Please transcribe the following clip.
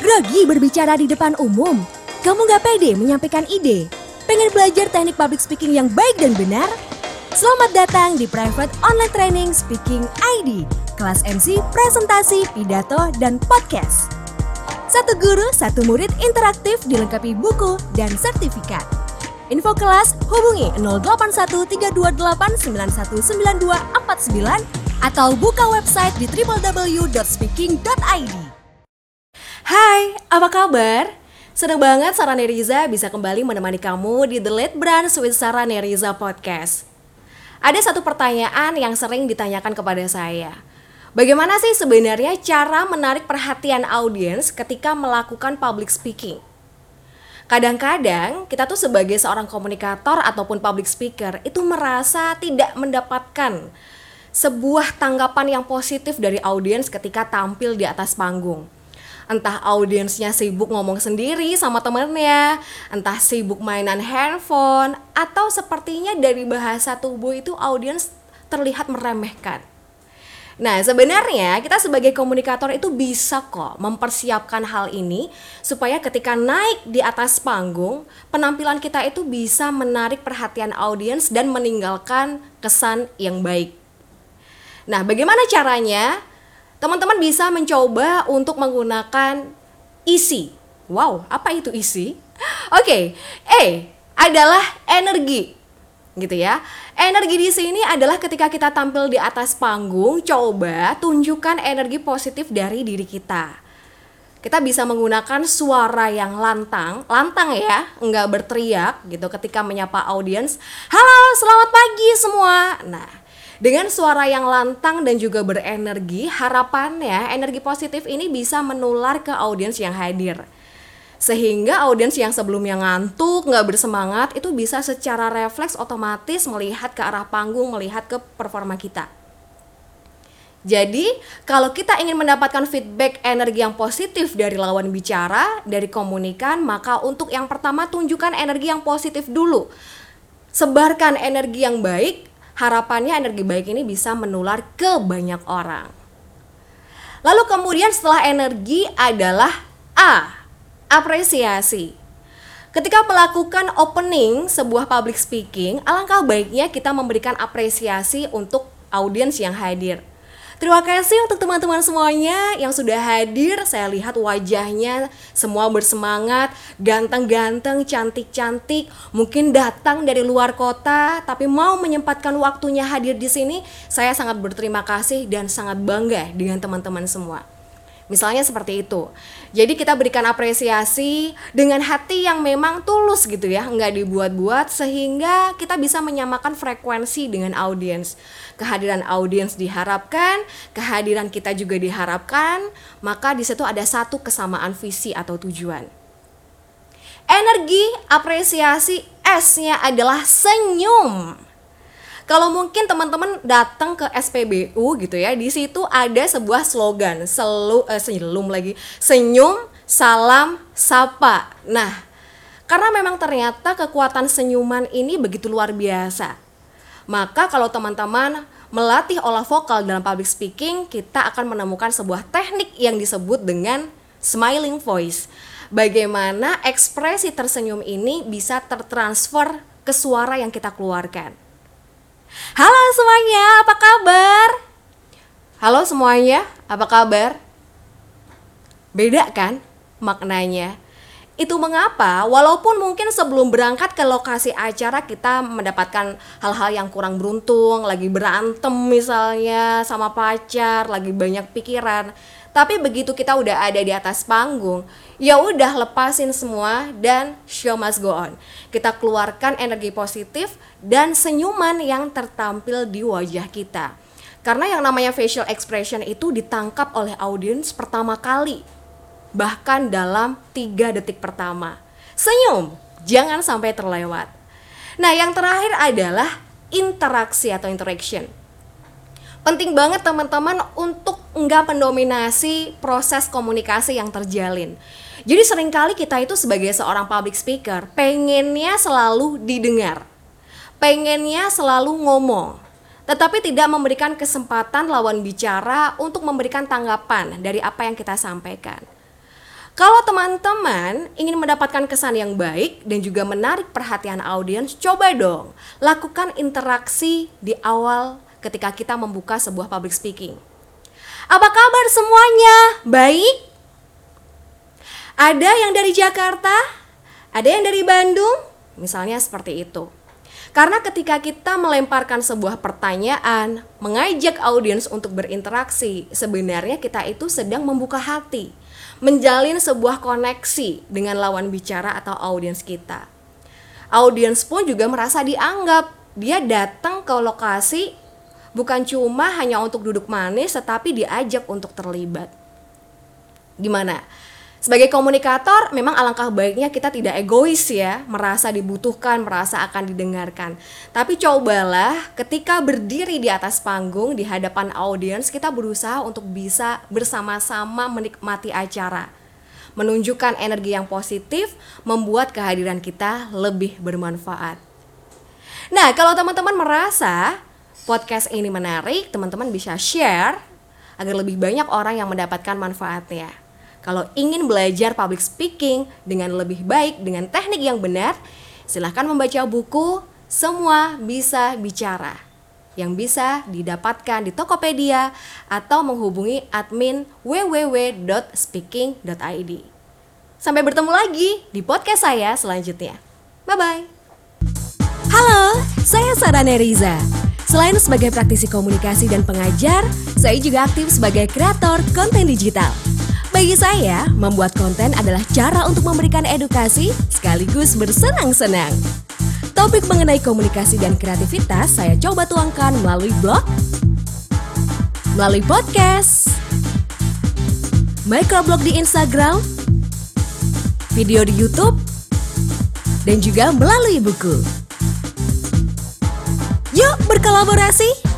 Grogi berbicara di depan umum? Kamu gak pede menyampaikan ide? Pengen belajar teknik public speaking yang baik dan benar? Selamat datang di Private Online Training Speaking ID, kelas MC, presentasi, pidato, dan podcast. Satu guru, satu murid interaktif dilengkapi buku dan sertifikat. Info kelas hubungi 081328919249 atau buka website di www.speaking.id. Hai, apa kabar? Senang banget Sarah Neriza bisa kembali menemani kamu di The Late Brunch with Sarah Neriza Podcast. Ada satu pertanyaan yang sering ditanyakan kepada saya. Bagaimana sih sebenarnya cara menarik perhatian audiens ketika melakukan public speaking? Kadang-kadang kita tuh sebagai seorang komunikator ataupun public speaker itu merasa tidak mendapatkan sebuah tanggapan yang positif dari audiens ketika tampil di atas panggung. Entah audiensnya sibuk ngomong sendiri sama temennya, entah sibuk mainan handphone, atau sepertinya dari bahasa tubuh itu audiens terlihat meremehkan. Nah, sebenarnya kita sebagai komunikator itu bisa kok mempersiapkan hal ini supaya ketika naik di atas panggung, penampilan kita itu bisa menarik perhatian audiens dan meninggalkan kesan yang baik. Nah, bagaimana caranya? Teman-teman bisa mencoba untuk menggunakan isi. Wow, apa itu isi? Oke, okay. E adalah energi gitu ya. Energi di sini adalah ketika kita tampil di atas panggung, coba tunjukkan energi positif dari diri kita. Kita bisa menggunakan suara yang lantang, lantang ya, nggak berteriak gitu ketika menyapa audiens. Halo, selamat pagi semua. Nah, dengan suara yang lantang dan juga berenergi, harapannya energi positif ini bisa menular ke audiens yang hadir. Sehingga audiens yang sebelumnya ngantuk nggak bersemangat itu bisa secara refleks otomatis melihat ke arah panggung melihat ke performa kita. Jadi kalau kita ingin mendapatkan feedback energi yang positif dari lawan bicara dari komunikan maka untuk yang pertama tunjukkan energi yang positif dulu. Sebarkan energi yang baik harapannya energi baik ini bisa menular ke banyak orang lalu kemudian setelah energi adalah A apresiasi. Ketika melakukan opening sebuah public speaking, alangkah baiknya kita memberikan apresiasi untuk audiens yang hadir. Terima kasih untuk teman-teman semuanya yang sudah hadir. Saya lihat wajahnya semua bersemangat, ganteng-ganteng, cantik-cantik. Mungkin datang dari luar kota, tapi mau menyempatkan waktunya hadir di sini. Saya sangat berterima kasih dan sangat bangga dengan teman-teman semua. Misalnya seperti itu. Jadi kita berikan apresiasi dengan hati yang memang tulus gitu ya, nggak dibuat-buat sehingga kita bisa menyamakan frekuensi dengan audiens. Kehadiran audiens diharapkan, kehadiran kita juga diharapkan, maka di situ ada satu kesamaan visi atau tujuan. Energi apresiasi S-nya adalah senyum. Kalau mungkin teman-teman datang ke SPBU gitu ya, di situ ada sebuah slogan, selu eh, senyum lagi, senyum, salam, sapa. Nah, karena memang ternyata kekuatan senyuman ini begitu luar biasa. Maka kalau teman-teman melatih olah vokal dalam public speaking, kita akan menemukan sebuah teknik yang disebut dengan smiling voice. Bagaimana ekspresi tersenyum ini bisa tertransfer ke suara yang kita keluarkan. Halo semuanya, apa kabar? Halo semuanya, apa kabar? Beda kan maknanya? Itu mengapa walaupun mungkin sebelum berangkat ke lokasi acara kita mendapatkan hal-hal yang kurang beruntung, lagi berantem misalnya sama pacar, lagi banyak pikiran. Tapi begitu kita udah ada di atas panggung, ya udah lepasin semua dan show must go on. Kita keluarkan energi positif dan senyuman yang tertampil di wajah kita. Karena yang namanya facial expression itu ditangkap oleh audiens pertama kali, bahkan dalam tiga detik pertama. Senyum, jangan sampai terlewat. Nah, yang terakhir adalah interaksi atau interaction penting banget teman-teman untuk nggak mendominasi proses komunikasi yang terjalin. Jadi sering kali kita itu sebagai seorang public speaker pengennya selalu didengar. Pengennya selalu ngomong. Tetapi tidak memberikan kesempatan lawan bicara untuk memberikan tanggapan dari apa yang kita sampaikan. Kalau teman-teman ingin mendapatkan kesan yang baik dan juga menarik perhatian audiens, coba dong lakukan interaksi di awal ketika kita membuka sebuah public speaking. Apa kabar semuanya? Baik? Ada yang dari Jakarta? Ada yang dari Bandung? Misalnya seperti itu. Karena ketika kita melemparkan sebuah pertanyaan, mengajak audiens untuk berinteraksi, sebenarnya kita itu sedang membuka hati menjalin sebuah koneksi dengan lawan bicara atau audiens kita. Audiens pun juga merasa dianggap. Dia datang ke lokasi bukan cuma hanya untuk duduk manis tetapi diajak untuk terlibat. Gimana? Sebagai komunikator, memang alangkah baiknya kita tidak egois ya, merasa dibutuhkan, merasa akan didengarkan. Tapi cobalah ketika berdiri di atas panggung di hadapan audiens, kita berusaha untuk bisa bersama-sama menikmati acara. Menunjukkan energi yang positif, membuat kehadiran kita lebih bermanfaat. Nah, kalau teman-teman merasa podcast ini menarik, teman-teman bisa share agar lebih banyak orang yang mendapatkan manfaatnya. Kalau ingin belajar public speaking dengan lebih baik dengan teknik yang benar, silahkan membaca buku Semua Bisa Bicara yang bisa didapatkan di Tokopedia atau menghubungi admin www.speaking.id. Sampai bertemu lagi di podcast saya selanjutnya. Bye-bye. Halo, saya Sarane Riza. Selain sebagai praktisi komunikasi dan pengajar, saya juga aktif sebagai kreator konten digital. Bagi saya, membuat konten adalah cara untuk memberikan edukasi sekaligus bersenang-senang. Topik mengenai komunikasi dan kreativitas saya coba tuangkan melalui blog, melalui podcast, microblog di Instagram, video di YouTube, dan juga melalui buku. Yuk berkolaborasi!